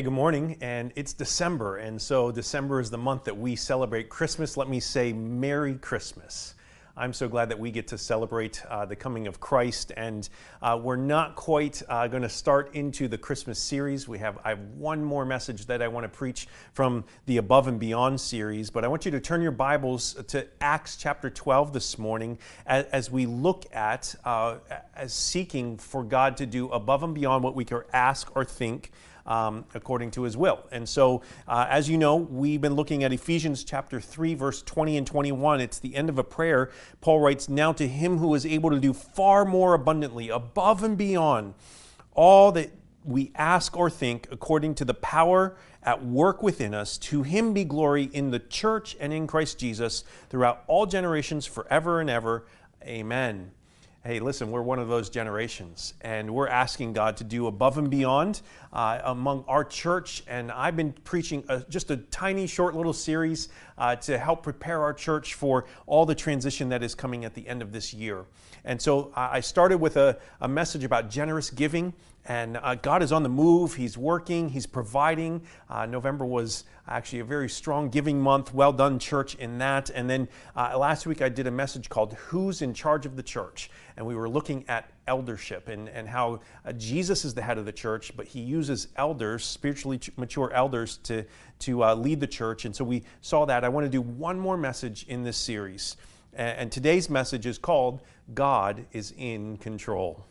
Hey, good morning, and it's December, and so December is the month that we celebrate Christmas. Let me say Merry Christmas. I'm so glad that we get to celebrate uh, the coming of Christ, and uh, we're not quite uh, going to start into the Christmas series. We have I have one more message that I want to preach from the Above and Beyond series, but I want you to turn your Bibles to Acts chapter 12 this morning as, as we look at uh, as seeking for God to do above and beyond what we can ask or think um, according to his will. And so, uh, as you know, we've been looking at Ephesians chapter 3, verse 20 and 21. It's the end of a prayer. Paul writes, Now to him who is able to do far more abundantly, above and beyond all that we ask or think, according to the power at work within us, to him be glory in the church and in Christ Jesus throughout all generations, forever and ever. Amen hey, listen, we're one of those generations, and we're asking God to do above and beyond uh, among our church. And I've been preaching a, just a tiny, short little series uh, to help prepare our church for all the transition that is coming at the end of this year. And so I started with a, a message about generous giving. And uh, God is on the move. He's working. He's providing. Uh, November was actually a very strong giving month. Well done, church, in that. And then uh, last week I did a message called Who's in Charge of the Church? And we were looking at eldership and, and how uh, Jesus is the head of the church, but he uses elders, spiritually mature elders, to, to uh, lead the church. And so we saw that. I want to do one more message in this series. And today's message is called God is in Control.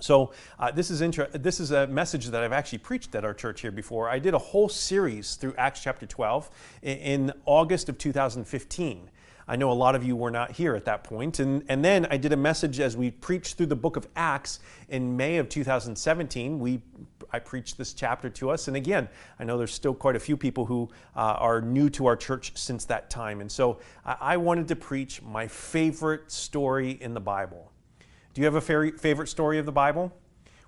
So uh, this is inter- this is a message that I've actually preached at our church here before. I did a whole series through Acts chapter 12 in, in August of 2015. I know a lot of you were not here at that point. And, and then I did a message as we preached through the book of Acts in May of 2017. We, I preached this chapter to us. And again, I know there's still quite a few people who uh, are new to our church since that time. And so I, I wanted to preach my favorite story in the Bible. Do you have a favorite story of the Bible?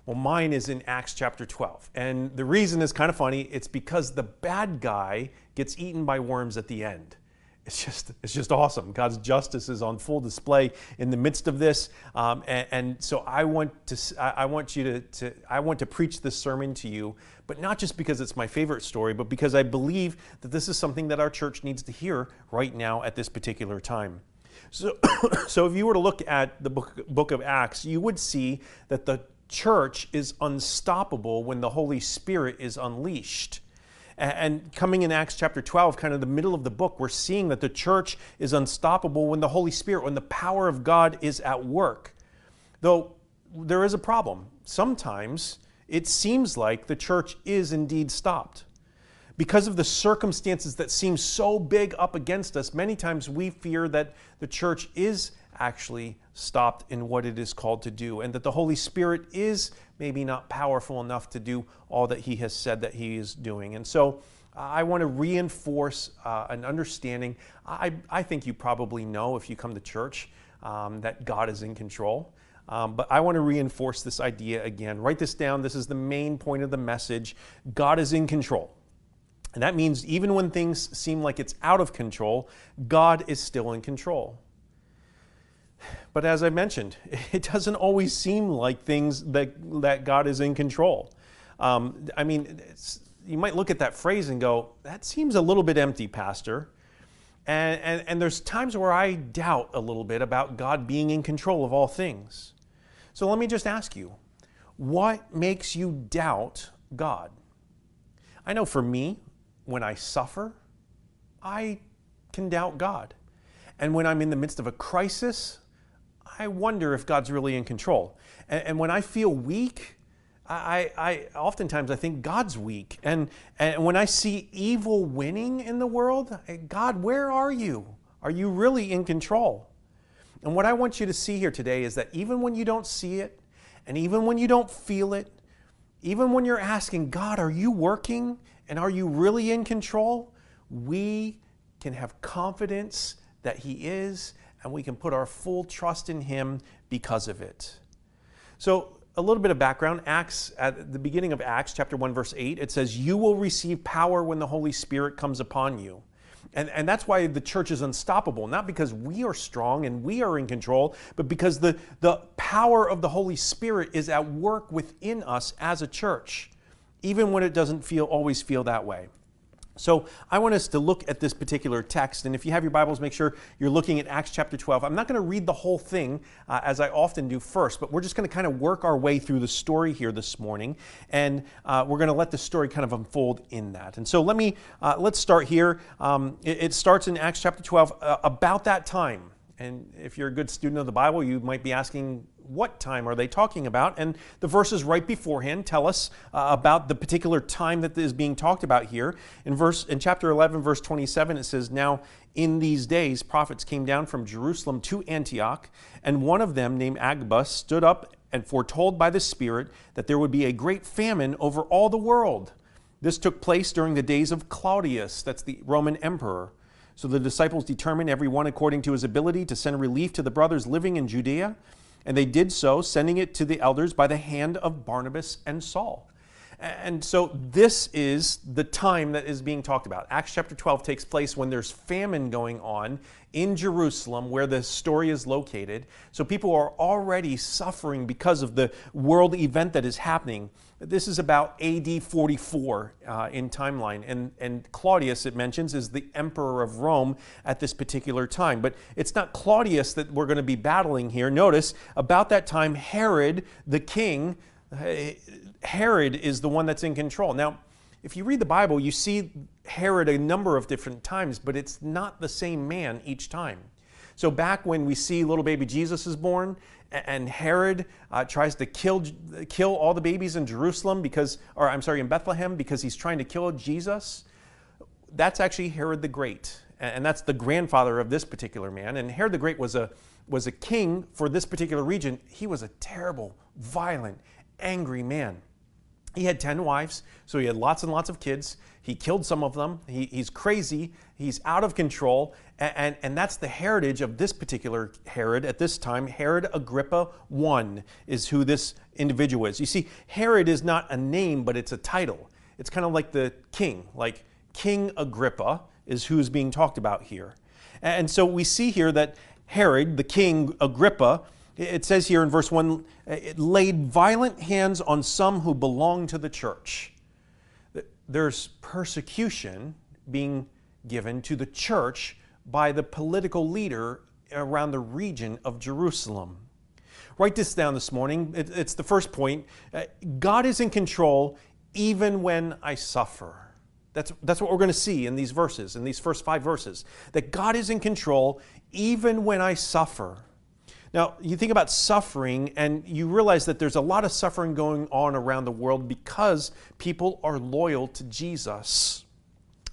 Well, mine is in Acts chapter 12. And the reason is kind of funny. It's because the bad guy gets eaten by worms at the end it's just it's just awesome. God's justice is on full display in the midst of this, um, and, and, so I want to I want you to, to I want to preach this sermon to you, but not just because it's my favorite story, but because I believe that this is something that our church needs to hear right now at this particular time. So, so if you were to look at the book, book of Acts, you would see that the church is unstoppable when the Holy Spirit is unleashed. And coming in Acts chapter 12, kind of the middle of the book, we're seeing that the church is unstoppable when the Holy Spirit, when the power of God is at work. Though there is a problem. Sometimes it seems like the church is indeed stopped. Because of the circumstances that seem so big up against us, many times we fear that the church is actually stopped in what it is called to do, and that the Holy Spirit is maybe not powerful enough to do all that He has said that He is doing. And so I want to reinforce uh, an understanding. I, I think you probably know if you come to church um, that God is in control. Um, but I want to reinforce this idea again. Write this down. This is the main point of the message God is in control. And that means even when things seem like it's out of control, God is still in control. But as I mentioned, it doesn't always seem like things that, that God is in control. Um, I mean, you might look at that phrase and go, that seems a little bit empty, Pastor. And, and, and there's times where I doubt a little bit about God being in control of all things. So let me just ask you, what makes you doubt God? I know for me, when I suffer, I can doubt God. And when I'm in the midst of a crisis, I wonder if God's really in control. And, and when I feel weak, I, I, oftentimes I think God's weak. And, and when I see evil winning in the world, God, where are you? Are you really in control? And what I want you to see here today is that even when you don't see it, and even when you don't feel it, even when you're asking, God, are you working? And are you really in control? we can have confidence that He is, and we can put our full trust in Him because of it. So, a little bit of background Acts, at the beginning of Acts, chapter 1, verse 8, it says, You will receive power when the Holy Spirit comes upon you. And, and that's why the church is unstoppable, not because we are strong and we are in control, but because the, the power of the Holy Spirit is at work within us as a church, even when it doesn't feel always feel that way. So I want us to look at this particular text, and if you have your Bibles, make sure you're looking at Acts chapter 12. I'm not going to read the whole thing uh, as I often do first, but we're just going to kind of work our way through the story here this morning, and uh, we're going to let the story kind of unfold in that. And so let me uh, let's start here. Um, it, it, starts in Acts chapter 12 uh, about that time. And if you're a good student of the Bible, you might be asking, what time are they talking about? And the verses right beforehand tell us uh, about the particular time that is being talked about here. In verse in chapter 11 verse 27 it says, "Now in these days prophets came down from Jerusalem to Antioch, and one of them named Agabus stood up and foretold by the Spirit that there would be a great famine over all the world. This took place during the days of Claudius, that's the Roman emperor." So the disciples determined, every one according to his ability, to send relief to the brothers living in Judea and they did so, sending it to the elders by the hand of Barnabas and Saul. And so this is the time that is being talked about. Acts chapter 12 takes place when there's famine going on in Jerusalem, where the story is located. So people are already suffering because of the world event that is happening. This is about AD 44 uh, in timeline. And, and Claudius, it mentions, is the emperor of Rome at this particular time. But it's not Claudius that we're going to be battling here. Notice, about that time, Herod, the king, Herod is the one that's in control. Now, if you read the Bible, you see Herod a number of different times, but it's not the same man each time. So back when we see little baby Jesus is born, and Herod uh, tries to kill, kill all the babies in Jerusalem because, or I'm sorry, in Bethlehem because he's trying to kill Jesus. That's actually Herod the Great, and that's the grandfather of this particular man. And Herod the Great was a was a king for this particular region. He was a terrible, violent, angry man. He had 10 wives, so he had lots and lots of kids. He killed some of them. He, he's crazy. He's out of control. And, and, and, that's the heritage of this particular Herod at this time. Herod Agrippa I is who this individual is. You see, Herod is not a name, but it's a title. It's kind of like the king, like King Agrippa is who's being talked about here. And so we see here that Herod, the king Agrippa, it says here in verse 1 it laid violent hands on some who belong to the church. There's persecution being given to the church by the political leader around the region of Jerusalem. Write this down this morning. It's the first point. Uh, God is in control even when I suffer. That's, that's what we're going to see in these verses, in these first five verses. That God is in control even when I suffer. Now, you think about suffering, and you realize that there's a lot of suffering going on around the world because people are loyal to Jesus.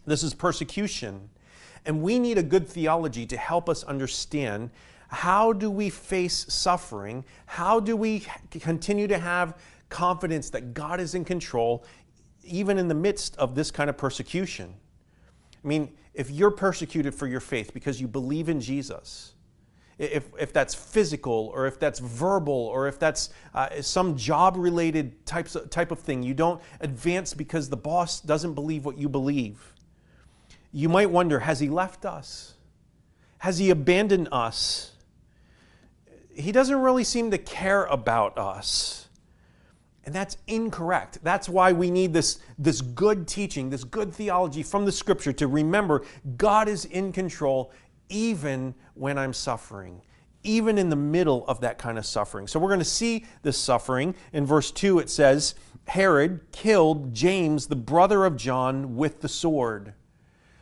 This is persecution. And we need a good theology to help us understand how do we face suffering? How do we continue to have confidence that God is in control, even in the midst of this kind of persecution? I mean, if you're persecuted for your faith because you believe in Jesus, if, if that's physical or if that's verbal or if that's uh, some job related types type of thing. You don't advance because the boss doesn't believe what you believe. You might wonder has he left us? Has he abandoned us? He doesn't really seem to care about us. And that's incorrect. That's why we need this, this good teaching, this good theology from the scripture to remember God is in control even when I'm suffering, even in the middle of that kind of suffering. So we're going to see this suffering. In verse 2, it says, Herod killed James, the brother of John, with the sword.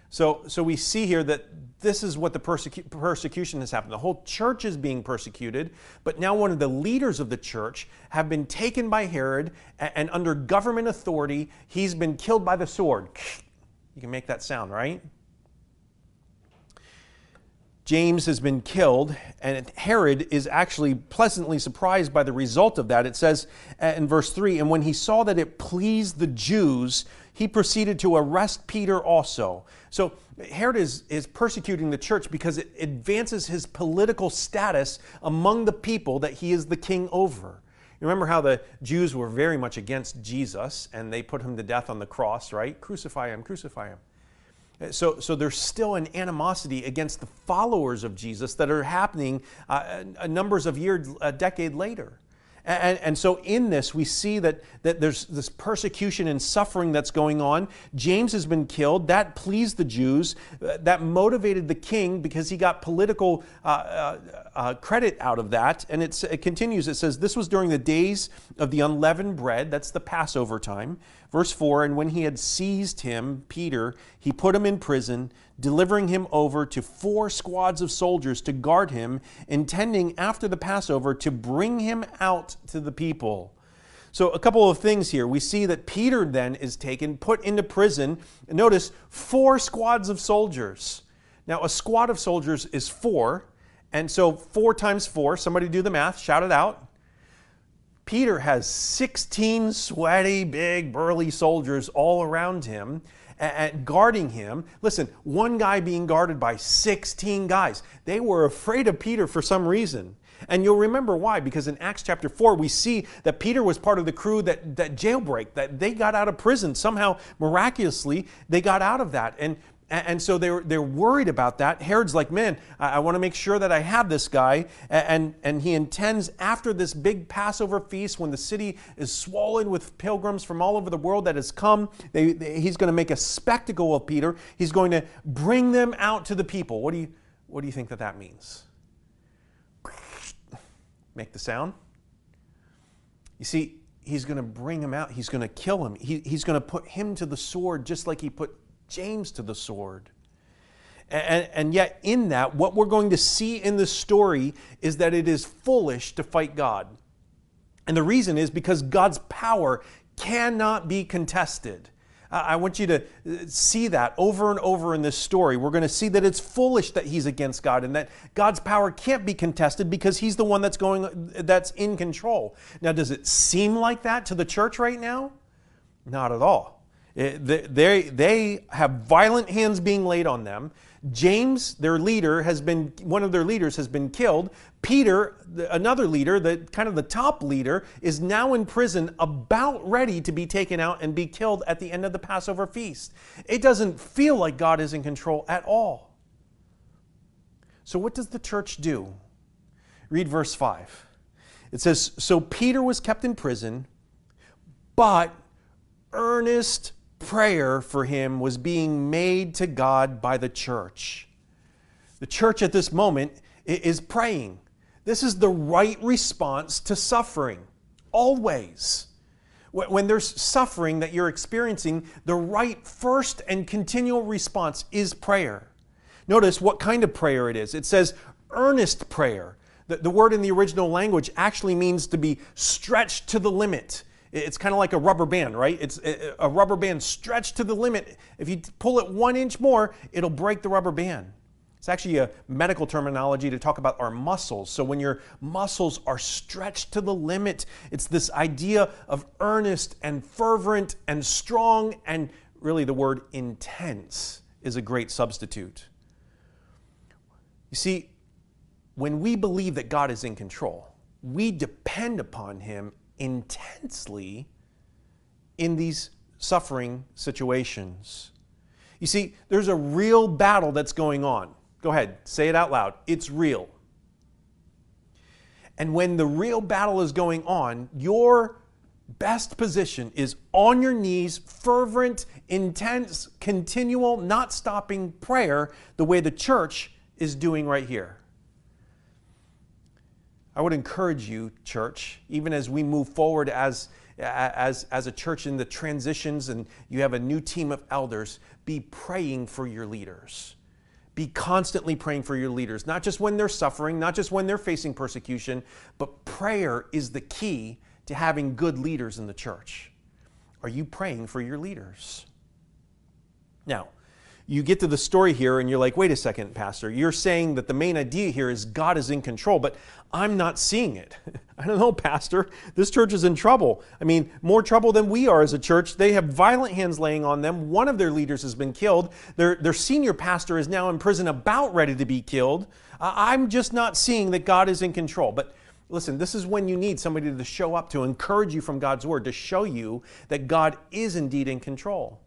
So, so we see here that this is what the persecu- persecution has happened. The whole church is being persecuted, but now one of the leaders of the church have been taken by Herod, and, and under government authority, he's been killed by the sword. You can make that sound, right? James has been killed, and Herod is actually pleasantly surprised by the result of that. It says uh, in verse 3 And when he saw that it pleased the Jews, he proceeded to arrest Peter also. So Herod is, is persecuting the church because it advances his political status among the people that he is the king over. You remember how the Jews were very much against Jesus and they put him to death on the cross, right? Crucify him, crucify him. So, so there's still an animosity against the followers of Jesus that are happening uh, numbers of years, a decade later. And, and, so in this, we see that, that there's this persecution and suffering that's going on. James has been killed. That pleased the Jews. Uh, that motivated the king because he got political uh, uh, uh, credit out of that. And it continues. It says, This was during the days of the unleavened bread. That's the Passover time. Verse 4 And when he had seized him, Peter, he put him in prison, delivering him over to four squads of soldiers to guard him, intending after the Passover to bring him out to the people. So, a couple of things here. We see that Peter then is taken, put into prison. Notice four squads of soldiers. Now, a squad of soldiers is four. And so, four times four, somebody do the math, shout it out. Peter has 16 sweaty, big, burly soldiers all around him and guarding him. Listen, one guy being guarded by 16 guys. They were afraid of Peter for some reason. And you'll remember why, because in Acts chapter 4, we see that Peter was part of the crew that, that jailbreak, that they got out of prison. Somehow, miraculously, they got out of that. And and so they're, they're worried about that. Herod's like, man, I, I want to make sure that I have this guy. And, and he intends, after this big Passover feast, when the city is swollen with pilgrims from all over the world that has come, they, they, he's going to make a spectacle of Peter. He's going to bring them out to the people. What do you, what do you think that that means? Make the sound. You see, he's going to bring him out. He's going to kill him. He, he's going to put him to the sword just like he put James to the sword. And, and, yet, in that, what we're going to see in the story is that it is foolish to fight God. And the reason is because God's power cannot be contested. I want you to uh, see that over and over in this story. We're going to see that it's foolish that he's against God and that God's power can't be contested because he's the one that's going that's in control. Now does it seem like that to the church right now? Not at all. Eh, they, they have violent hands being laid on them. James, their leader, has been one of their leaders has been killed. Peter, another leader, the kind of the top leader, is now in prison, about ready to be taken out and be killed at the end of the Passover feast. It doesn't feel like God is in control at all. So, what does the church do? Read verse 5. It says, So Peter was kept in prison, but earnest prayer for him was being made to God by the church. The church at this moment is praying. This is the right response to suffering, always. When there's suffering that you're experiencing, the right first and continual response is prayer. Notice what kind of prayer it is. It says earnest prayer. The, the word in the original language actually means to be stretched to the limit. It's kind of like a rubber band, right? It's a rubber band stretched to the limit. If you pull it one inch more, it'll break the rubber band. It's actually a medical terminology to talk about our muscles. So when your muscles are stretched to the limit, it's this idea of earnest and fervent and strong, and really the word intense is a great substitute. You see, when we believe that God is in control, we depend upon Him intensely in these suffering situations. You see, there's a real battle that's going on. Go ahead, say it out loud. It's real. And when the real battle is going on, your best position is on your knees, fervent, intense, continual, not stopping prayer, the way the church is doing right here. I would encourage you, church, even as we move forward as, as, as a church in the transitions and you have a new team of elders, be praying for your leaders. Be constantly praying for your leaders, not just when they're suffering, not just when they're facing persecution, but prayer is the key to having good leaders in the church. Are you praying for your leaders? Now, you get to the story here and you're like, wait a second, Pastor, you're saying that the main idea here is God is in control, but I'm not seeing it. I don't know, Pastor. This church is in trouble. I mean, more trouble than we are as a church. They have violent hands laying on them. One of their leaders has been killed. Their, their senior pastor is now in prison, about ready to be killed. I'm just not seeing that God is in control. But listen, this is when you need somebody to show up to encourage you from God's word, to show you that God is indeed in control.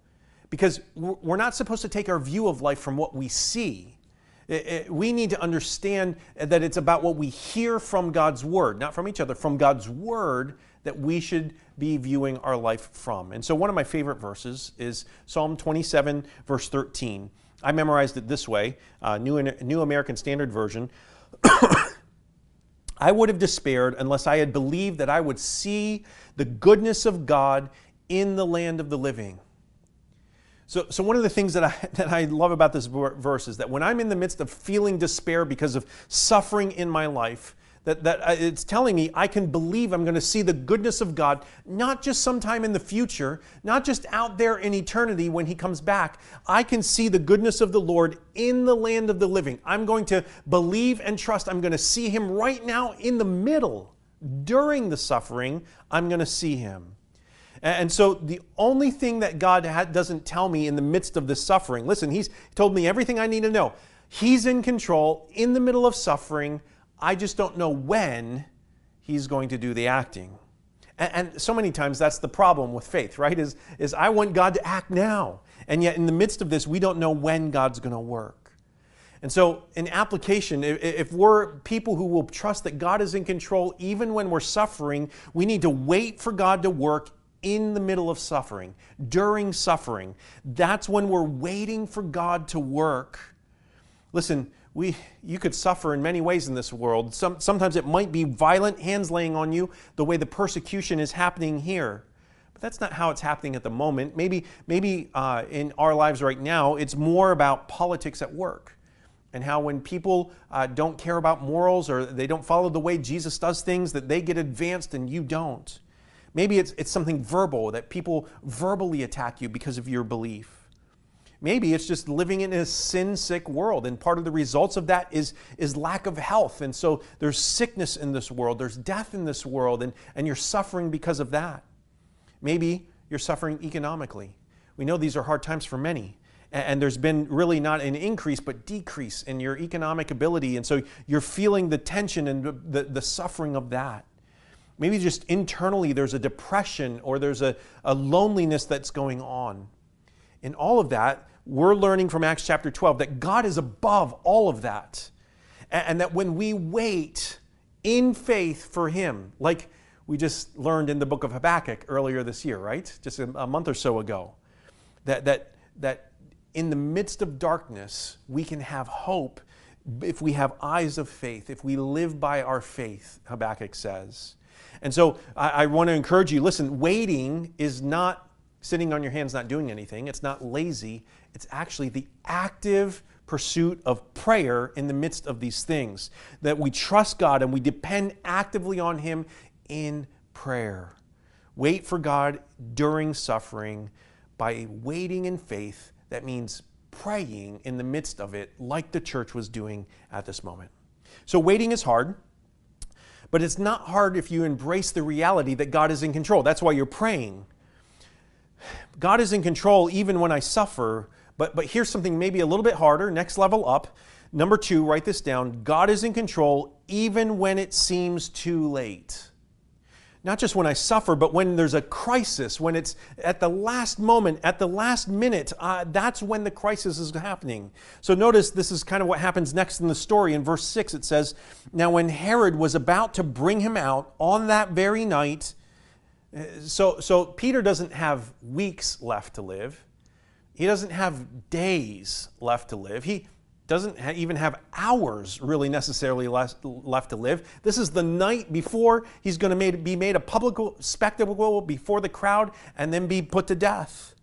Because we're not supposed to take our view of life from what we see. We need to understand that it's about what we hear from God's word, not from each other, from God's word that we should be viewing our life from. And so, one of my favorite verses is Psalm 27, verse 13. I memorized it this way uh, New, New American Standard Version. I would have despaired unless I had believed that I would see the goodness of God in the land of the living. So, so one of the things that I, that I love about this verse is that when I'm in the midst of feeling despair because of suffering in my life, that, that uh, it's telling me I can believe I'm going to see the goodness of God, not just sometime in the future, not just out there in eternity when He comes back. I can see the goodness of the Lord in the land of the living. I'm going to believe and trust. I'm going to see Him right now in the middle. During the suffering, I'm going to see Him. And so the only thing that God doesn't tell me in the midst of this suffering, listen, He's told me everything I need to know. He's in control in the middle of suffering. I just don't know when He's going to do the acting. And, so many times that's the problem with faith, right? Is, is I want God to act now. And yet in the midst of this, we don't know when God's going to work. And so, in application, if we're people who will trust that God is in control even when we're suffering, we need to wait for God to work in the middle of suffering, during suffering. That's when we're waiting for God to work. Listen, we, you could suffer in many ways in this world. Some, sometimes it might be violent hands laying on you, the way the persecution is happening here. But that's not how it's happening at the moment. Maybe, maybe uh, in our lives right now, it's more about politics at work and how when people uh, don't care about morals or they don't follow the way Jesus does things, that they get advanced and you don't. Maybe it's, it's something verbal, that people verbally attack you because of your belief. Maybe it's just living in a sin sick world, and part of the results of that is, is lack of health. And so there's sickness in this world, there's death in this world, and, and you're suffering because of that. Maybe you're suffering economically. We know these are hard times for many. And there's been really not an increase, but decrease in your economic ability. And so you're feeling the tension and the, the suffering of that. Maybe just internally there's a depression or there's a, a loneliness that's going on. In all of that, we're learning from Acts chapter 12 that God is above all of that. And, and that when we wait in faith for Him, like we just learned in the book of Habakkuk earlier this year, right? Just a, a month or so ago, that, that, that in the midst of darkness, we can have hope if we have eyes of faith, if we live by our faith, Habakkuk says. And so I, I want to encourage you listen, waiting is not sitting on your hands not doing anything, it's not lazy, it's actually the active pursuit of prayer in the midst of these things. That we trust God and we depend actively on Him in prayer. Wait for God during suffering by waiting in faith. That means praying in the midst of it, like the church was doing at this moment. So, waiting is hard. But it's not hard if you embrace the reality that God is in control. That's why you're praying. God is in control even when I suffer. But, but here's something maybe a little bit harder, next level up. Number two, write this down God is in control even when it seems too late not just when I suffer, but when there's a crisis, when it's at the last moment, at the last minute, uh, that's when the crisis is happening. So notice this is kind of what happens next in the story. In verse 6, it says, Now when Herod was about to bring him out on that very night, uh, so, so Peter doesn't have weeks left to live. He doesn't have days left to live. He, doesn't ha- even have hours really necessarily left, left to live. This is the night before he's going to be made a public spectacle before the crowd and then be put to death.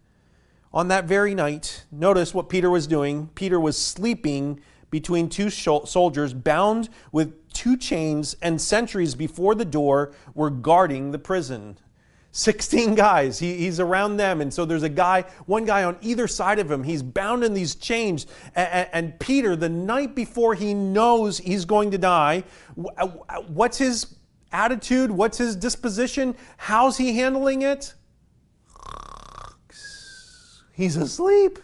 On that very night, notice what Peter was doing. Peter was sleeping between two soldiers, bound with two chains, and sentries before the door were guarding the prison. 16 guys. He, he's around them. And so there's a guy, one guy on either side of him. He's bound in these chains. And, and Peter, the night before he knows he's going to die, uh, what's his attitude? What's his disposition? How's he handling it? He's asleep.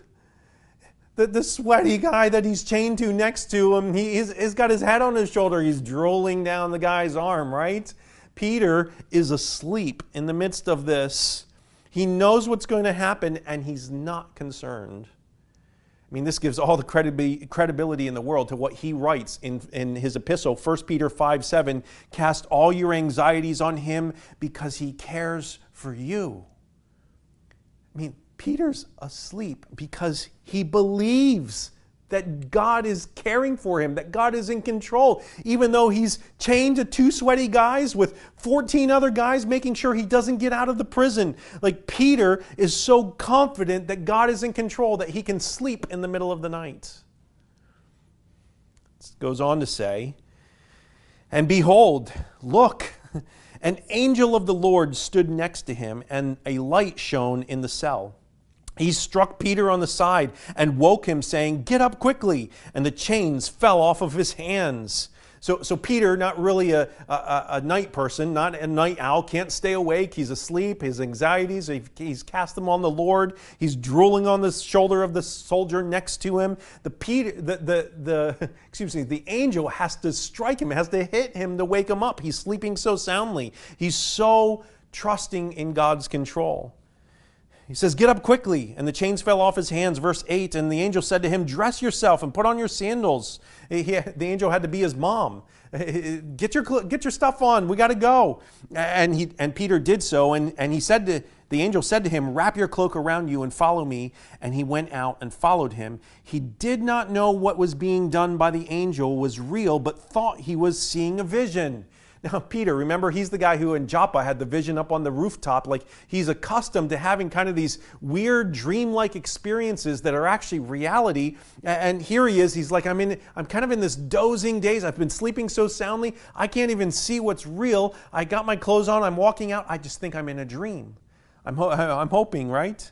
The, the sweaty guy that he's chained to next to him, he, he's, he's got his head on his shoulder. He's drooling down the guy's arm, right? Peter is asleep in the midst of this. He knows what's going to happen and he's not concerned. I mean, this gives all the credibility in the world to what he writes in, in his epistle, 1 Peter 5 7. Cast all your anxieties on him because he cares for you. I mean, Peter's asleep because he believes that God is caring for him, that God is in control, even though he's chained to two sweaty guys with 14 other guys making sure he doesn't get out of the prison. Like Peter is so confident that God is in control that he can sleep in the middle of the night. It goes on to say, And behold, look, an angel of the Lord stood next to him, and a light shone in the cell. He struck Peter on the side and woke him, saying, Get up quickly. And the chains fell off of his hands. So, so Peter, not really a, a, a, night person, not a night owl, can't stay awake. He's asleep. His anxieties, he's cast them on the Lord. He's drooling on the shoulder of the soldier next to him. The, Peter, the, the, the, excuse me, the angel has to strike him, has to hit him to wake him up. He's sleeping so soundly. He's so trusting in God's control. He says, Get up quickly. And the chains fell off his hands. Verse 8 And the angel said to him, Dress yourself and put on your sandals. He, the angel had to be his mom. Get your, get your stuff on. We got to go. And, he, and Peter did so. And, and he said to, the angel said to him, Wrap your cloak around you and follow me. And he went out and followed him. He did not know what was being done by the angel was real, but thought he was seeing a vision. Now, Peter, remember, he's the guy who in Joppa had the vision up on the rooftop. Like he's accustomed to having kind of these weird, dreamlike experiences that are actually reality. And here he is. He's like, I'm in, I'm kind of in this dozing daze. I've been sleeping so soundly, I can't even see what's real. I got my clothes on. I'm walking out. I just think I'm in a dream. I'm, ho- I'm hoping, right?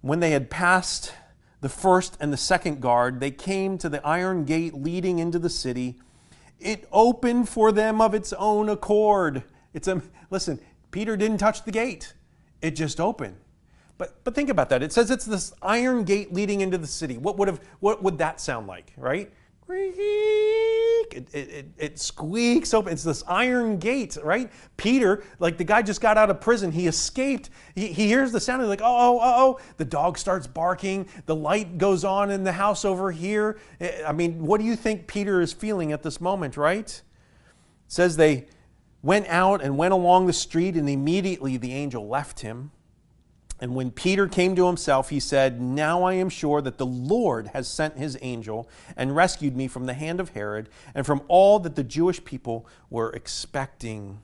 When they had passed the first and the second guard, they came to the iron gate leading into the city it opened for them of its own accord. It's a listen, Peter didn't touch the gate. It just opened. But but think about that. It says it's this iron gate leading into the city. What would have what would that sound like, right? It, it, it, squeaks open. It's this iron gate, right? Peter, like the guy just got out of prison. He escaped. He, he hears the sound. He's like, oh, oh, oh, oh. The dog starts barking. The light goes on in the house over here. Eh, I mean, what do you think Peter is feeling at this moment, right? It says they went out and went along the street, and immediately the angel left him. And when Peter came to himself, he said, Now I am sure that the Lord has sent his angel and rescued me from the hand of Herod and from all that the Jewish people were expecting.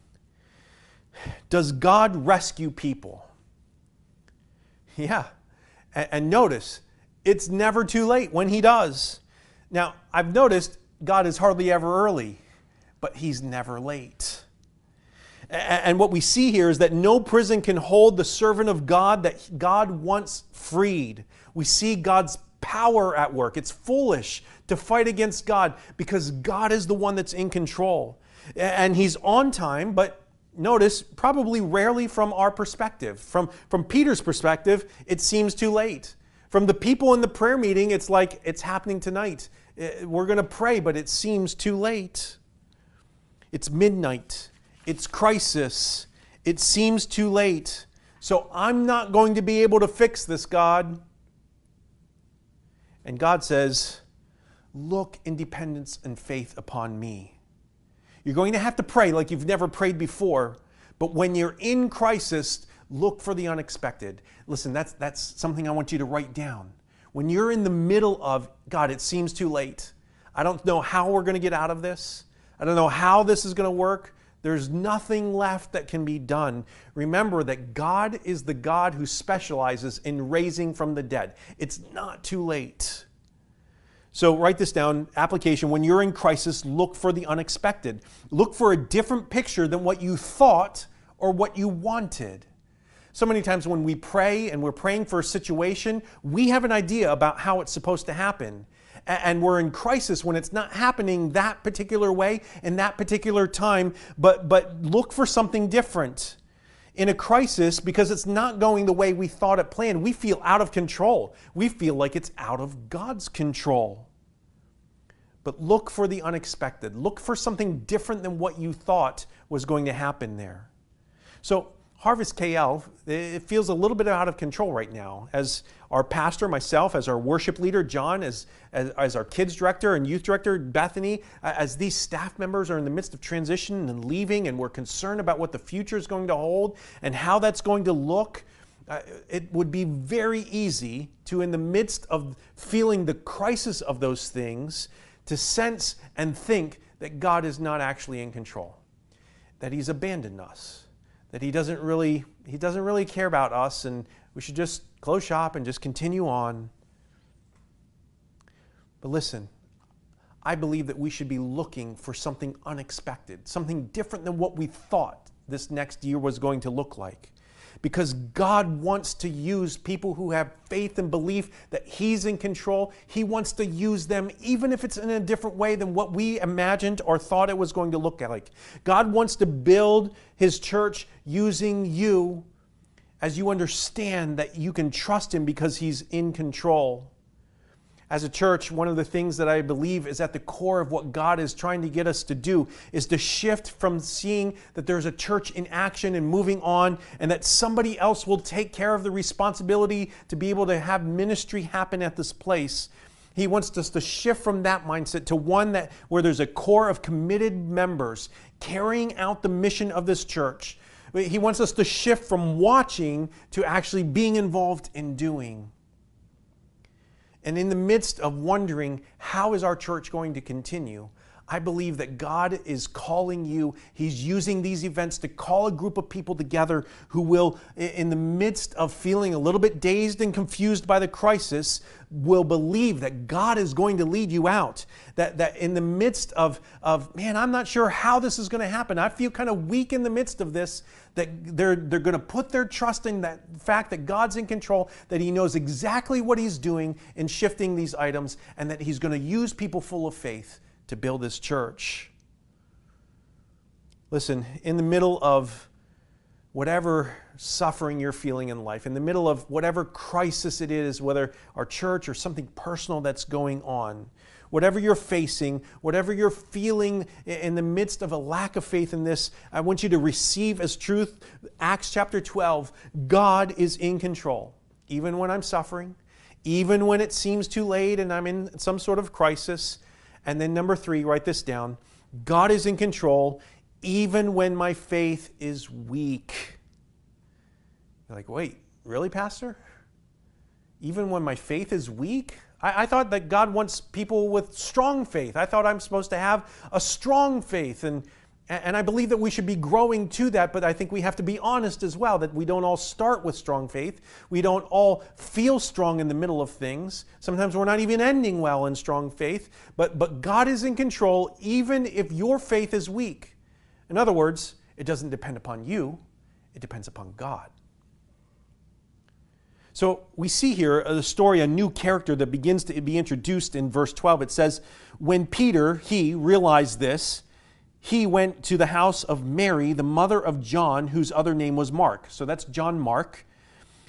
Does God rescue people? Yeah. And notice, it's never too late when he does. Now, I've noticed God is hardly ever early, but he's never late. And what we see here is that no prison can hold the servant of God that God wants freed. We see God's power at work. It's foolish to fight against God because God is the one that's in control. And He's on time, but notice, probably rarely from our perspective. From, from Peter's perspective, it seems too late. From the people in the prayer meeting, it's like it's happening tonight. Eh, we're going to pray, but it seems too late. It's midnight. It's crisis. It seems too late. So I'm not going to be able to fix this, God. And God says, Look in dependence and faith upon me. You're going to have to pray like you've never prayed before, but when you're in crisis, look for the unexpected. Listen, that's, that's something I want you to write down. When you're in the middle of, God, it seems too late. I don't know how we're going to get out of this. I don't know how this is going to work. There's nothing left that can be done. Remember that God is the God who specializes in raising from the dead. It's not too late. So write this down application. When you're in crisis, look for the unexpected. Look for a different picture than what you thought or what you wanted. So many times when we pray and we're praying for a situation, we have an idea about how it's supposed to happen. And we're in crisis when it's not happening that particular way in that particular time, but, but look for something different. In a crisis, because it's not going the way we thought it planned, we feel out of control. We feel like it's out of God's control. But look for the unexpected. Look for something different than what you thought was going to happen there. So, Harvest KL, it feels a little bit out of control right now. As our pastor, myself, as our worship leader, John, as, as, as, our kids director and youth director, Bethany, as these staff members are in the midst of transition and leaving, and we're concerned about what the future is going to hold and how that's going to look, uh, it would be very easy to, in the midst of feeling the crisis of those things, to sense and think that God is not actually in control, that He's abandoned us that he doesn't really he doesn't really care about us and we should just close shop and just continue on. But listen, I believe that we should be looking for something unexpected, something different than what we thought this next year was going to look like because God wants to use people who have faith and belief that He's in control. He wants to use them, even if it's in a different way than what we imagined or thought it was going to look like. God wants to build His church using you as you understand that you can trust Him because He's in control as a church, one of the things that I believe is at the core of what God is trying to get us to do is to shift from seeing that there's a church in action and moving on and that somebody else will take care of the responsibility to be able to have ministry happen at this place. He wants us to shift from that mindset to one that where there's a core of committed members carrying out the mission of this church. He wants us to shift from watching to actually being involved in doing. And in the midst of wondering, how is our church going to continue? I believe that God is calling you. He's using these events to call a group of people together who will, in the midst of feeling a little bit dazed and confused by the crisis, will believe that God is going to lead you out. That, that in the midst of, of, man, I'm not sure how this is going to happen. I feel kind of weak in the midst of this, that they're, they're going to put their trust in that fact that God's in control, that He knows exactly what He's doing in shifting these items, and that He's going to use people full of faith to build this church. Listen, in the middle of whatever suffering you're feeling in life, in the middle of whatever crisis it is, whether our church or something personal that's going on, whatever you're facing, whatever you're feeling in the midst of a lack of faith in this, I want you to receive as truth Acts chapter 12 God is in control. Even when I'm suffering, even when it seems too late and I'm in some sort of crisis, and then number three, write this down God is in control even when my faith is weak. You're like, wait, really, Pastor? Even when my faith is weak? I, I, thought that God wants people with strong faith. I thought I'm supposed to have a strong faith. And and I believe that we should be growing to that, but I think we have to be honest as well that we don't all start with strong faith. We don't all feel strong in the middle of things. Sometimes we're not even ending well in strong faith, but, but God is in control even if your faith is weak. In other words, it doesn't depend upon you, it depends upon God. So we see here uh, the story, a new character that begins to be introduced in verse 12. It says, When Peter, he realized this, he went to the house of Mary, the mother of John, whose other name was Mark. So that's John Mark.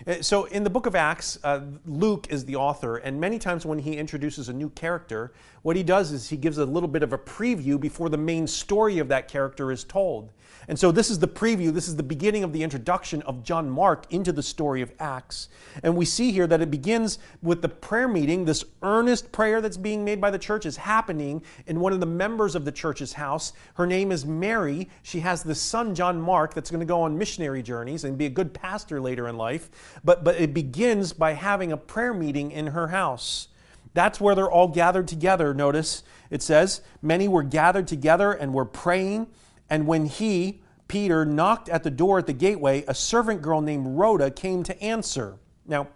Uh, so in the book of Acts, uh, Luke is the author, and many times when he introduces a new character, what he does is he gives a little bit of a preview before the main story of that character is told. And so this is the preview, this is the beginning of the introduction of John Mark into the story of Acts. And we see here that it begins with the prayer meeting. This earnest prayer that's being made by the church is happening in one of the members of the church's house. Her name is Mary. She has this son, John Mark, that's going to go on missionary journeys and be a good pastor later in life. But, but it begins by having a prayer meeting in her house. That's where they're all gathered together. Notice it says, Many were gathered together and were praying. And when he, Peter, knocked at the door at the gateway, a servant girl named Rhoda came to answer. Now,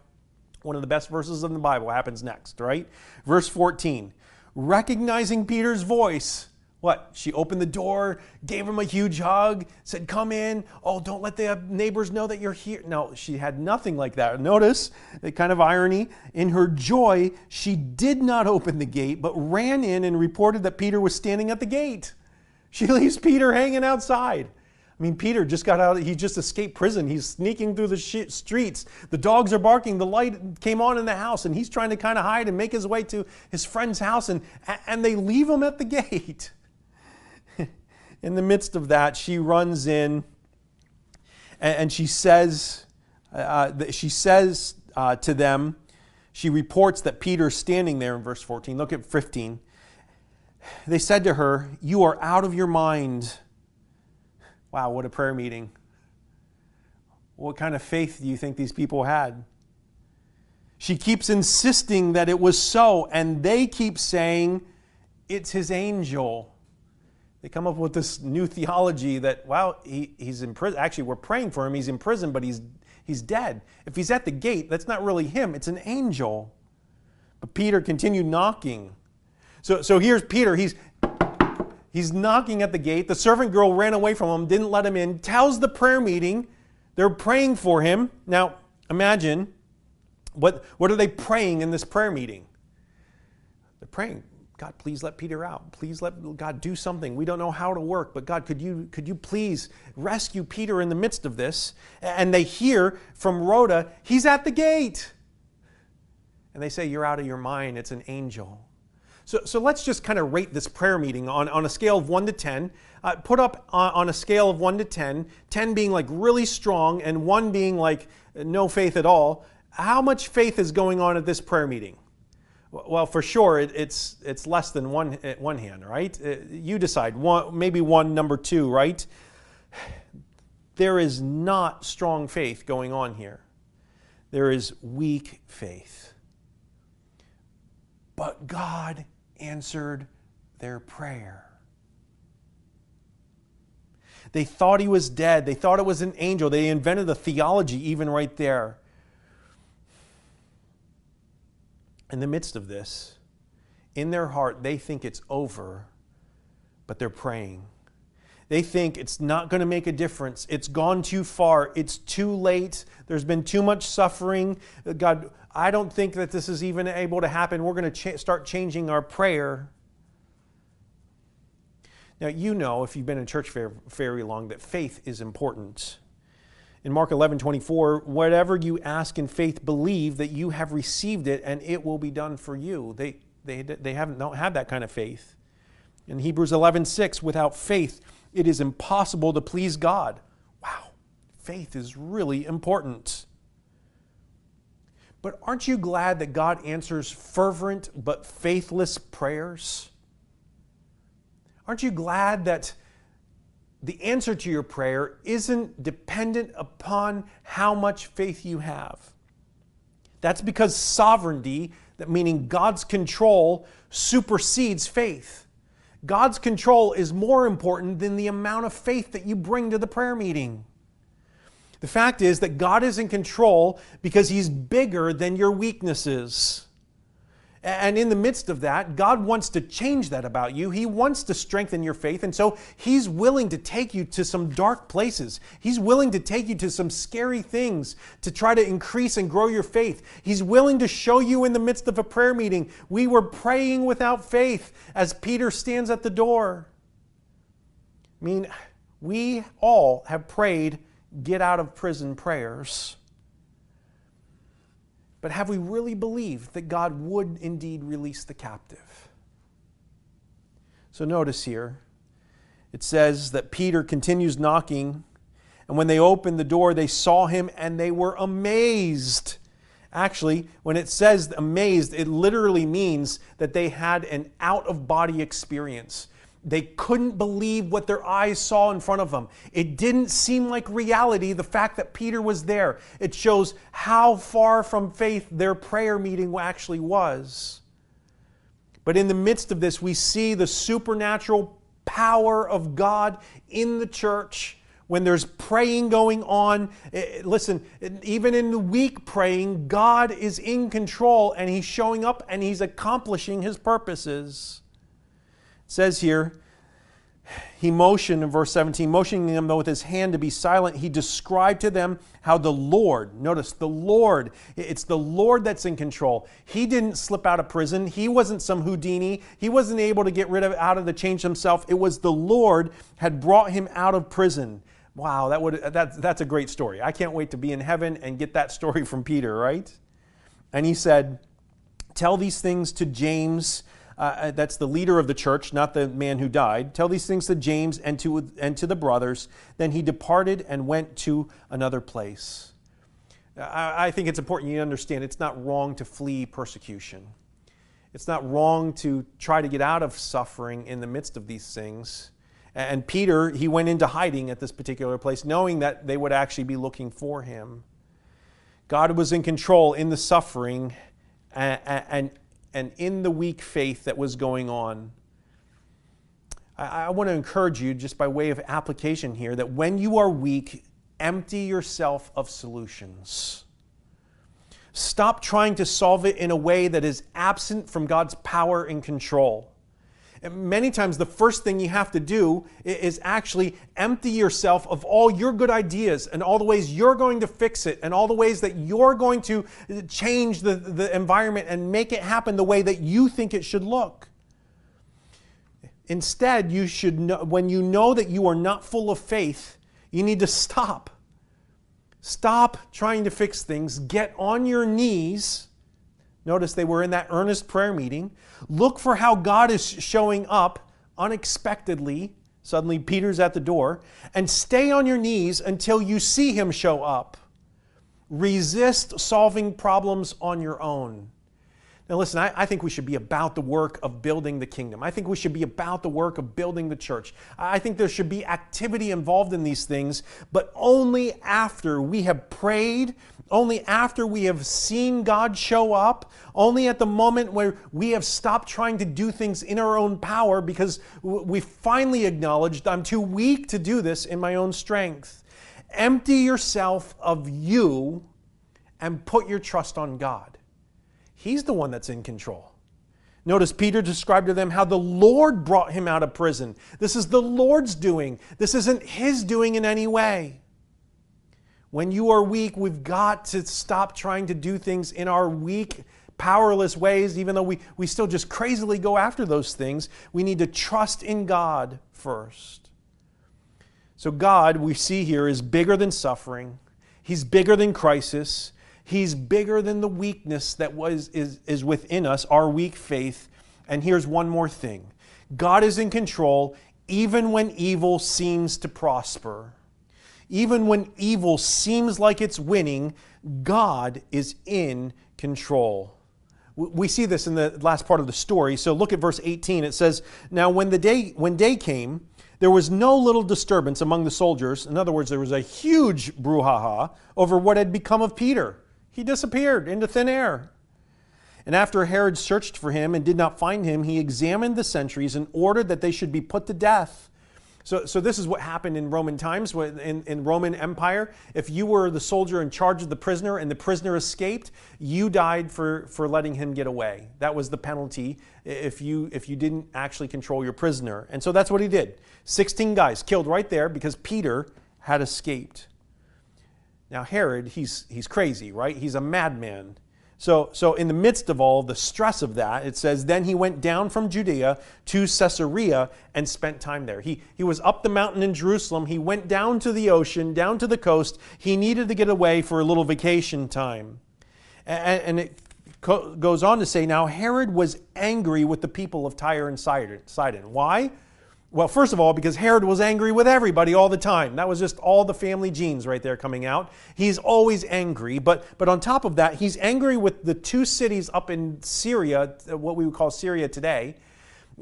one of the best verses in the Bible happens next, right? Verse 14. Recognizing Peter's voice, What? She opened the door, gave him a huge hug, said, Come in. Oh, don't let the neighbors know that you're here. No, she had nothing like that. Notice the kind of irony. In her joy, she did not open the gate, but ran in and reported that Peter was standing at the gate. She leaves Peter hanging outside. I mean, Peter just got out, he just escaped prison. He's sneaking through the streets. The dogs are barking. The light came on in the house, and he's trying to kind of hide and make his way to his friend's house, and, and they leave him at the gate. In the midst of that, she runs in and, and she says, uh, she says uh, to them, she reports that Peter's standing there in verse 14. Look at 15. They said to her, You are out of your mind. Wow, what a prayer meeting. What kind of faith do you think these people had? She keeps insisting that it was so, and they keep saying, It's his angel. They come up with this new theology that, wow, he, he's in prison. Actually, we're praying for him. He's in prison, but he's, he's dead. If he's at the gate, that's not really him, it's an angel. But Peter continued knocking. So, so here's Peter. He's, He's knocking at the gate. The servant girl ran away from him, didn't let him in, tells the prayer meeting. They're praying for him. Now, imagine what, what are they praying in this prayer meeting? They're praying, God, please let Peter out. Please let God do something. We don't know how to work, but God, could you, could you please rescue Peter in the midst of this? And they hear from Rhoda, he's at the gate. And they say, You're out of your mind. It's an angel. So, so let's just kind of rate this prayer meeting on, on a scale of 1 to 10. Uh, put up on, on, a scale of 1 to 10, 10 being like really strong and 1 being like no faith at all. How much faith is going on at this prayer meeting? Well, for sure, it, it's, it's less than one, one hand, right? Uh, you decide. One, maybe one, number two, right? There is not strong faith going on here. There is weak faith. But God answered their prayer. They thought he was dead. They thought it was an angel. They invented a theology even right there. In the midst of this, in their heart, they think it's over, but they're praying. They think it's not going to make a difference. It's gone too far. It's too late. There's been too much suffering. Uh, God, I don't think that this is even able to happen. We're going to start changing our prayer. Now, you know, if you've been in church very, very long, that faith is important. In Mark 11 24, whatever you ask in faith, believe that you have received it and it will be done for you. They, they, they haven't, don't have that kind of faith. In Hebrews 11 6, without faith, it is impossible to please God. Wow, faith is really important. But aren't you glad that God answers fervent but faithless prayers? Aren't you glad that the answer to your prayer isn't dependent upon how much faith you have? That's because sovereignty, that meaning God's control, supersedes faith. God's control is more important than the amount of faith that you bring to the prayer meeting. The fact is that God is in control because He's bigger than your weaknesses. And in the midst of that, God wants to change that about you. He wants to strengthen your faith. And so He's willing to take you to some dark places. He's willing to take you to some scary things to try to increase and grow your faith. He's willing to show you in the midst of a prayer meeting. We were praying without faith as Peter stands at the door. I mean, we all have prayed get out of prison prayers. But have we really believed that God would indeed release the captive? So notice here, it says that Peter continues knocking, and when they opened the door, they saw him and they were amazed. Actually, when it says amazed, it literally means that they had an out of body experience. They couldn't believe what their eyes saw in front of them. It didn't seem like reality, the fact that Peter was there. It shows how far from faith their prayer meeting actually was. But in the midst of this, we see the supernatural power of God in the church when there's praying going on. Eh, listen, even in the weak praying, God is in control and He's showing up and He's accomplishing His purposes. Says here he motioned in verse 17, motioning them with his hand to be silent, he described to them how the Lord, notice the Lord, it's the Lord that's in control. He didn't slip out of prison. He wasn't some Houdini. He wasn't able to get rid of out of the change himself. It was the Lord had brought him out of prison. Wow, that would that, that's a great story. I can't wait to be in heaven and get that story from Peter, right? And he said, Tell these things to James uh, uh, that's the leader of the church, not the man who died. Tell these things to James and to, and to the brothers. Then he departed and went to another place. I, I think it's important you understand it's not wrong to flee persecution. It's not wrong to try to get out of suffering in the midst of these things. And Peter, he went into hiding at this particular place, knowing that they would actually be looking for him. God was in control in the suffering, and, and, and in the weak faith that was going on. I, I want to encourage you, just by way of application here, that when you are weak, empty yourself of solutions. Stop trying to solve it in a way that is absent from God's power and control many times the first thing you have to do is actually empty yourself of all your good ideas and all the ways you're going to fix it and all the ways that you're going to uh, change the, the environment and make it happen the way that you think it should look. Instead, you should know, when you know that you are not full of faith, you need to stop. Stop trying to fix things. Get on your knees Notice they were in that earnest prayer meeting. Look for how God is showing up unexpectedly. Suddenly, Peter's at the door. And stay on your knees until you see him show up. Resist solving problems on your own. Now, listen, I, I, think we should be about the work of building the kingdom. I think we should be about the work of building the church. I think there should be activity involved in these things, but only after we have prayed, only after we have seen God show up, only at the moment where we have stopped trying to do things in our own power because we finally acknowledged I'm too weak to do this in my own strength. Empty yourself of you and put your trust on God. He's the one that's in control. Notice Peter described to them how the Lord brought him out of prison. This is the Lord's doing. This isn't his doing in any way. When you are weak, we've got to stop trying to do things in our weak, powerless ways, even though we, we still just crazily go after those things. We need to trust in God first. So, God, we see here, is bigger than suffering, He's bigger than crisis. He's bigger than the weakness that was, is, is within us, our weak faith. And here's one more thing God is in control even when evil seems to prosper. Even when evil seems like it's winning, God is in control. We see this in the last part of the story. So look at verse 18. It says, Now when the day when day came, there was no little disturbance among the soldiers. In other words, there was a huge brouhaha over what had become of Peter. He disappeared into thin air. And after Herod searched for him and did not find him, he examined the sentries and ordered that they should be put to death. So, so this is what happened in Roman times, in, in Roman Empire. If you were the soldier in charge of the prisoner and the prisoner escaped, you died for, for letting him get away. That was the penalty if you, if you didn't actually control your prisoner. And so that's what he did. 16 guys killed right there because Peter had escaped. Now, Herod, he's, he's crazy, right? He's a madman. So, so, in the midst of all the stress of that, it says, Then he went down from Judea to Caesarea and spent time there. He, he was up the mountain in Jerusalem. He went down to the ocean, down to the coast. He needed to get away for a little vacation time. And, and it goes on to say, Now Herod was angry with the people of Tyre and Sidon. Why? Well, first of all, because Herod was angry with everybody all the time. That was just all the family genes right there coming out. He's always angry. But, but on top of that, he's angry with the two cities up in Syria, uh, what we would call Syria today.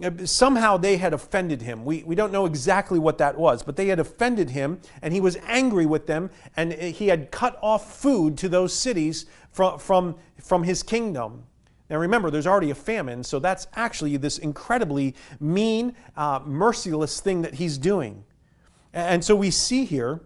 Uh, somehow they had offended him. We, we don't know exactly what that was, but they had offended him, and he was angry with them, and he had cut off food to those cities from, from, from his kingdom. Now remember, there's already a famine, so that's actually this incredibly mean, uh, merciless thing that he's doing. And so we see here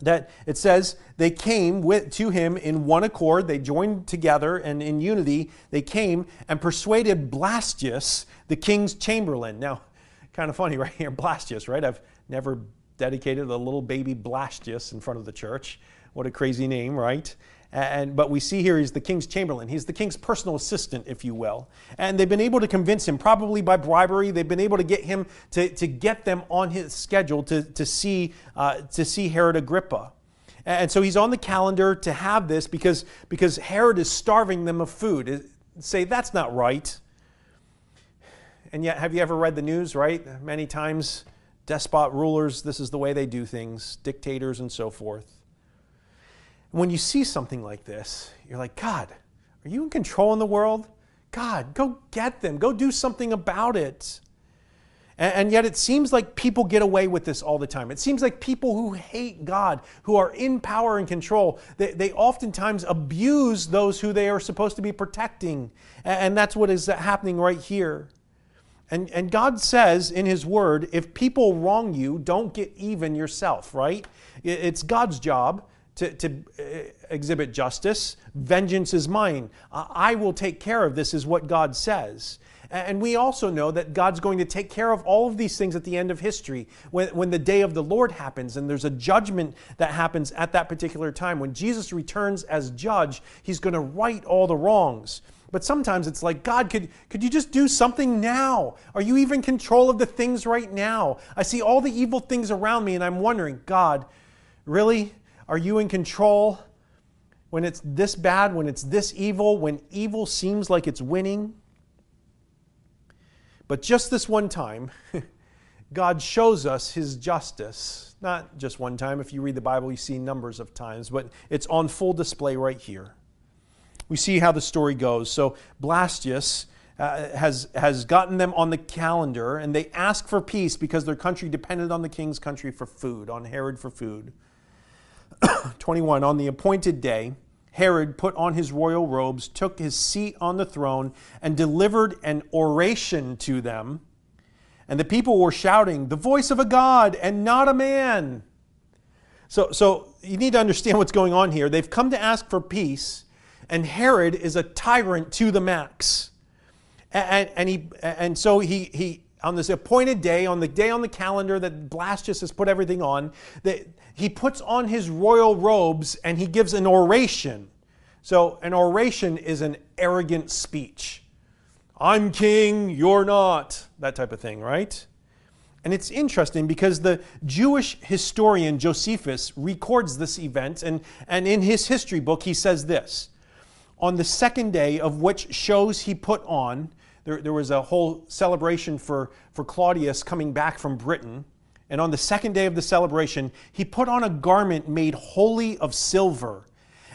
that it says they came with, to him in one accord, they joined together, and in unity they came and persuaded Blastius, the king's chamberlain. Now, kind of funny right here, Blastius, right? I've never dedicated a little baby Blastius in front of the church. What a crazy name, right? And, but we see here he's the king's chamberlain. He's the king's personal assistant, if you will. And they've been able to convince him, probably by bribery, they've been able to get him to, to get them on his schedule to, to, see, uh, to see Herod Agrippa. And so he's on the calendar to have this because, because Herod is starving them of food. Say, that's not right. And yet, have you ever read the news, right? Many times, despot rulers, this is the way they do things, dictators and so forth. When you see something like this, you're like, God, are you in control in the world? God, go get them. Go do something about it. And, yet it seems like people get away with this all the time. It seems like people who hate God, who are in power and control, they, they oftentimes abuse those who they are supposed to be protecting. And that's what is happening right here. And, and God says in His Word, if people wrong you, don't get even yourself, right? It's God's job to, to uh, exhibit justice. Vengeance is mine. I will take care of this, is what God says. And we also know that God's going to take care of all of these things at the end of history when, when the day of the Lord happens and there's a judgment that happens at that particular time. When Jesus returns as judge, he's going to right all the wrongs. But sometimes it's like, God, could, could you just do something now? Are you even in control of the things right now? I see all the evil things around me and I'm wondering, God, really? Are you in control when it's this bad, when it's this evil, when evil seems like it's winning? But just this one time, God shows us his justice. Not just one time. If you read the Bible, you see numbers of times, but it's on full display right here. We see how the story goes. So Blastius uh, has, has gotten them on the calendar, and they ask for peace because their country depended on the king's country for food, on Herod for food. 21. On the appointed day, Herod put on his royal robes, took his seat on the throne, and delivered an oration to them. And the people were shouting, The voice of a God and not a man. So, so you need to understand what's going on here. They've come to ask for peace, and Herod is a tyrant to the max. And, and, he, and so he, he, on this appointed day, on the day on the calendar that Blastius has put everything on, that he puts on his royal robes and he gives an oration. So, an oration is an arrogant speech. I'm king, you're not, that type of thing, right? And it's interesting because the Jewish historian Josephus records this event, and, and in his history book, he says this On the second day of which shows he put on, there, there was a whole celebration for, for Claudius coming back from Britain. And on the second day of the celebration, he put on a garment made wholly of silver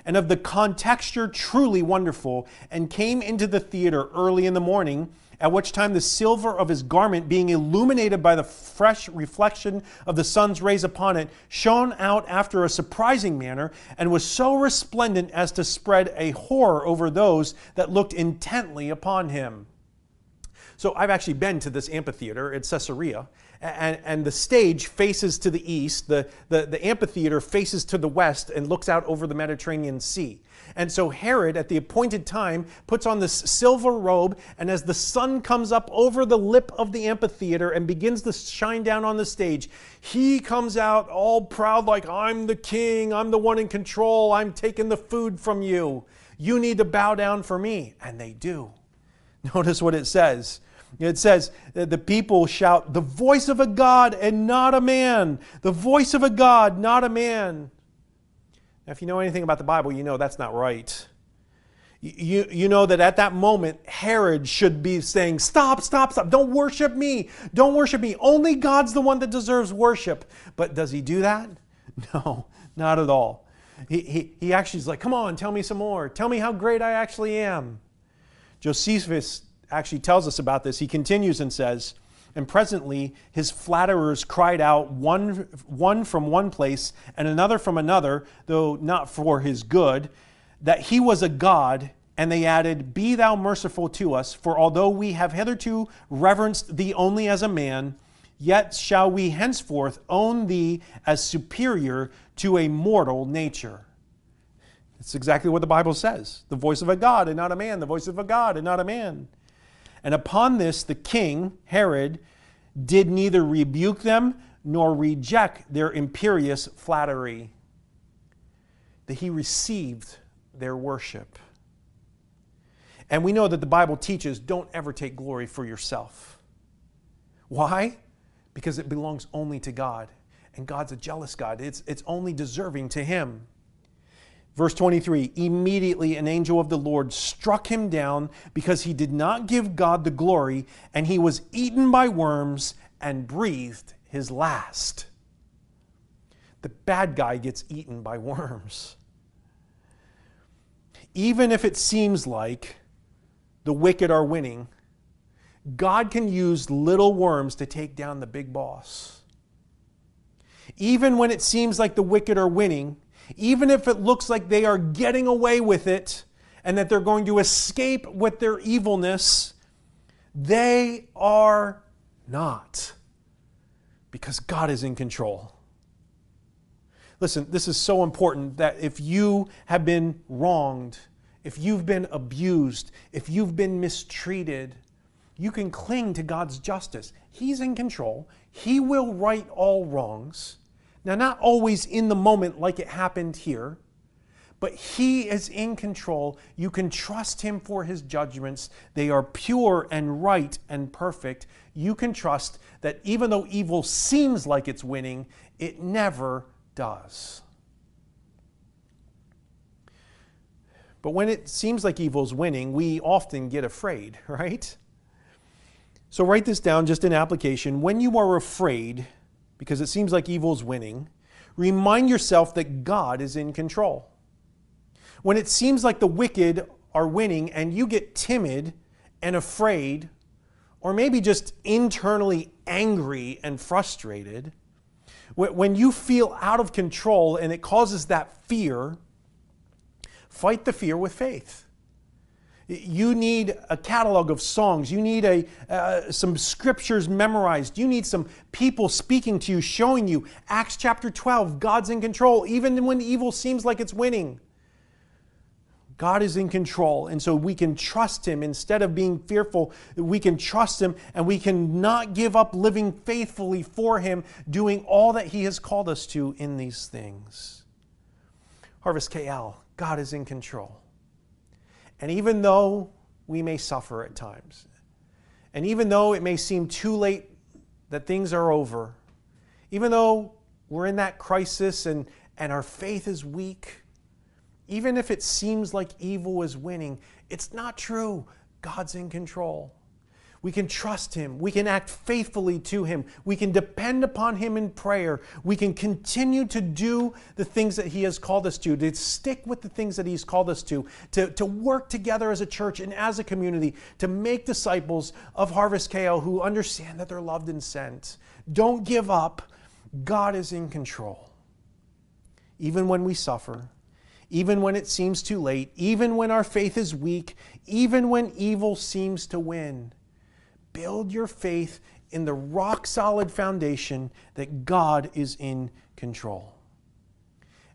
and of the contexture truly wonderful, and came into the theater early in the morning, at which time the silver of his garment, being illuminated by the fresh reflection of the sun's rays upon it, shone out after a surprising manner, and was so resplendent as to spread a horror over those that looked intently upon him. So I've actually been to this amphitheater at Caesarea, and, and the stage faces to the east, the, the, the amphitheater faces to the west and looks out over the Mediterranean Sea. And so Herod, at the appointed time, puts on this silver robe, and as the sun comes up over the lip of the amphitheater and begins to shine down on the stage, he comes out all proud, like, I'm the king, I'm the one in control, I'm taking the food from you. You need to bow down for me. And they do. Notice what it says. It says that the people shout, The voice of a God and not a man. The voice of a God, not a man. Now, if you know anything about the Bible, you know that's not right. You, you know that at that moment, Herod should be saying, Stop, stop, stop. Don't worship me. Don't worship me. Only God's the one that deserves worship. But does he do that? No, not at all. He, he, he actually is like, Come on, tell me some more. Tell me how great I actually am. Josephus actually tells us about this. He continues and says, And presently his flatterers cried out, one, one from one place and another from another, though not for his good, that he was a god. And they added, Be thou merciful to us, for although we have hitherto reverenced thee only as a man, yet shall we henceforth own thee as superior to a mortal nature. It's exactly what the Bible says the voice of a God and not a man, the voice of a God and not a man. And upon this, the king, Herod, did neither rebuke them nor reject their imperious flattery. That he received their worship. And we know that the Bible teaches don't ever take glory for yourself. Why? Because it belongs only to God. And God's a jealous God, it's, it's only deserving to Him. Verse 23 Immediately an angel of the Lord struck him down because he did not give God the glory, and he was eaten by worms and breathed his last. The bad guy gets eaten by worms. Even if it seems like the wicked are winning, God can use little worms to take down the big boss. Even when it seems like the wicked are winning, even if it looks like they are getting away with it and that they're going to escape with their evilness, they are not because God is in control. Listen, this is so important that if you have been wronged, if you've been abused, if you've been mistreated, you can cling to God's justice. He's in control, He will right all wrongs. Now, not always in the moment like it happened here, but He is in control. You can trust Him for His judgments. They are pure and right and perfect. You can trust that even though evil seems like it's winning, it never does. But when it seems like evil's winning, we often get afraid, right? So write this down just in application. When you are afraid, because it seems like evil's winning, remind yourself that God is in control. When it seems like the wicked are winning and you get timid and afraid, or maybe just internally angry and frustrated, when you feel out of control and it causes that fear, fight the fear with faith. You need a catalog of songs. You need a, uh, some scriptures memorized. You need some people speaking to you, showing you Acts chapter 12, God's in control, even when evil seems like it's winning. God is in control, and so we can trust Him instead of being fearful. We can trust Him and we can not give up living faithfully for Him, doing all that He has called us to in these things. Harvest KL, God is in control. And even though we may suffer at times, and even though it may seem too late that things are over, even though we're in that crisis and, and our faith is weak, even if it seems like evil is winning, it's not true. God's in control. We can trust Him. We can act faithfully to Him. We can depend upon Him in prayer. We can continue to do the things that He has called us to, to stick with the things that He's called us to, to, to work together as a church and as a community to make disciples of Harvest KO who understand that they're loved and sent. Don't give up. God is in control. Even when we suffer, even when it seems too late, even when our faith is weak, even when evil seems to win build your faith in the rock solid foundation that God is in control.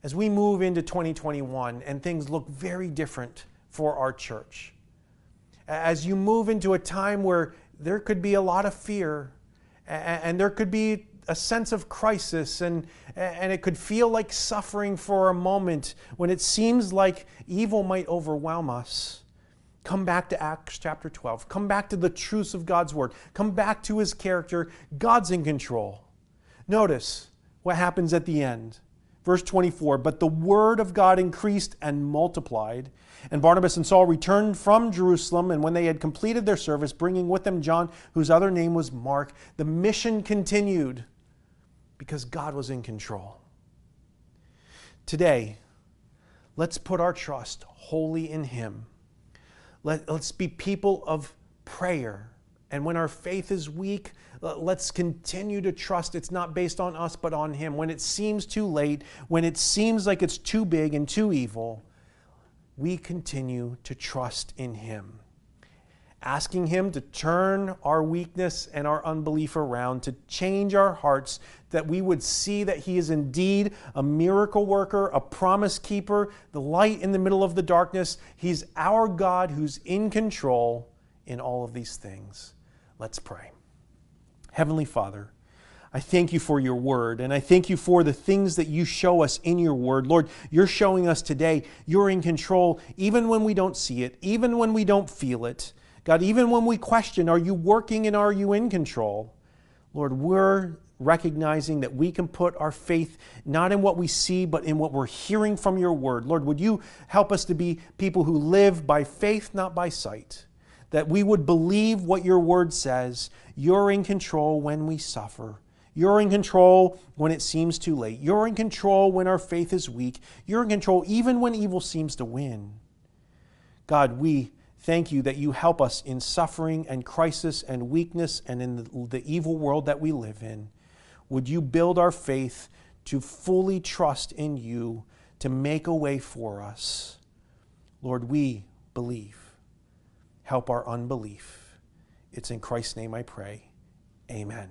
As we move into 2021 and things look very different for our church, as you move into a time where there could be a lot of fear and there could be a sense of crisis and, and it could feel like suffering for a moment when it seems like evil might overwhelm us. Come back to Acts chapter 12. Come back to the truths of God's word. Come back to his character. God's in control. Notice what happens at the end. Verse 24 But the word of God increased and multiplied. And Barnabas and Saul returned from Jerusalem, and when they had completed their service, bringing with them John, whose other name was Mark, the mission continued because God was in control. Today, let's put our trust wholly in Him let, let's be people of prayer. And when our faith is weak, let's continue to trust it's not based on us, but on Him. When it seems too late, when it seems like it's too big and too evil, we continue to trust in Him asking Him to turn our weakness and our unbelief around, to change our hearts, that we would see that He is indeed a miracle worker, a promise keeper, the light in the middle of the darkness. He's our God who's in control in all of these things. Let's pray. Heavenly Father, I thank you for your word, and I thank you for the things that you show us in your word. Lord, you're showing us today you're in control, even when we don't see it, even when we don't feel it. God, even when we question, are you working and are you in control? Lord, we're recognizing that we can put our faith not in what we see, but in what we're hearing from your word. Lord, would you help us to be people who live by faith, not by sight? That we would believe what your word says. You're in control when we suffer. You're in control when it seems too late. You're in control when our faith is weak. You're in control even when evil seems to win. God, we thank you that you help us in suffering and crisis and weakness and in the, the evil world that we live in. Would you build our faith to fully trust in you to make a way for us? Lord, we believe. Help our unbelief. It's in Christ's name I pray. Amen.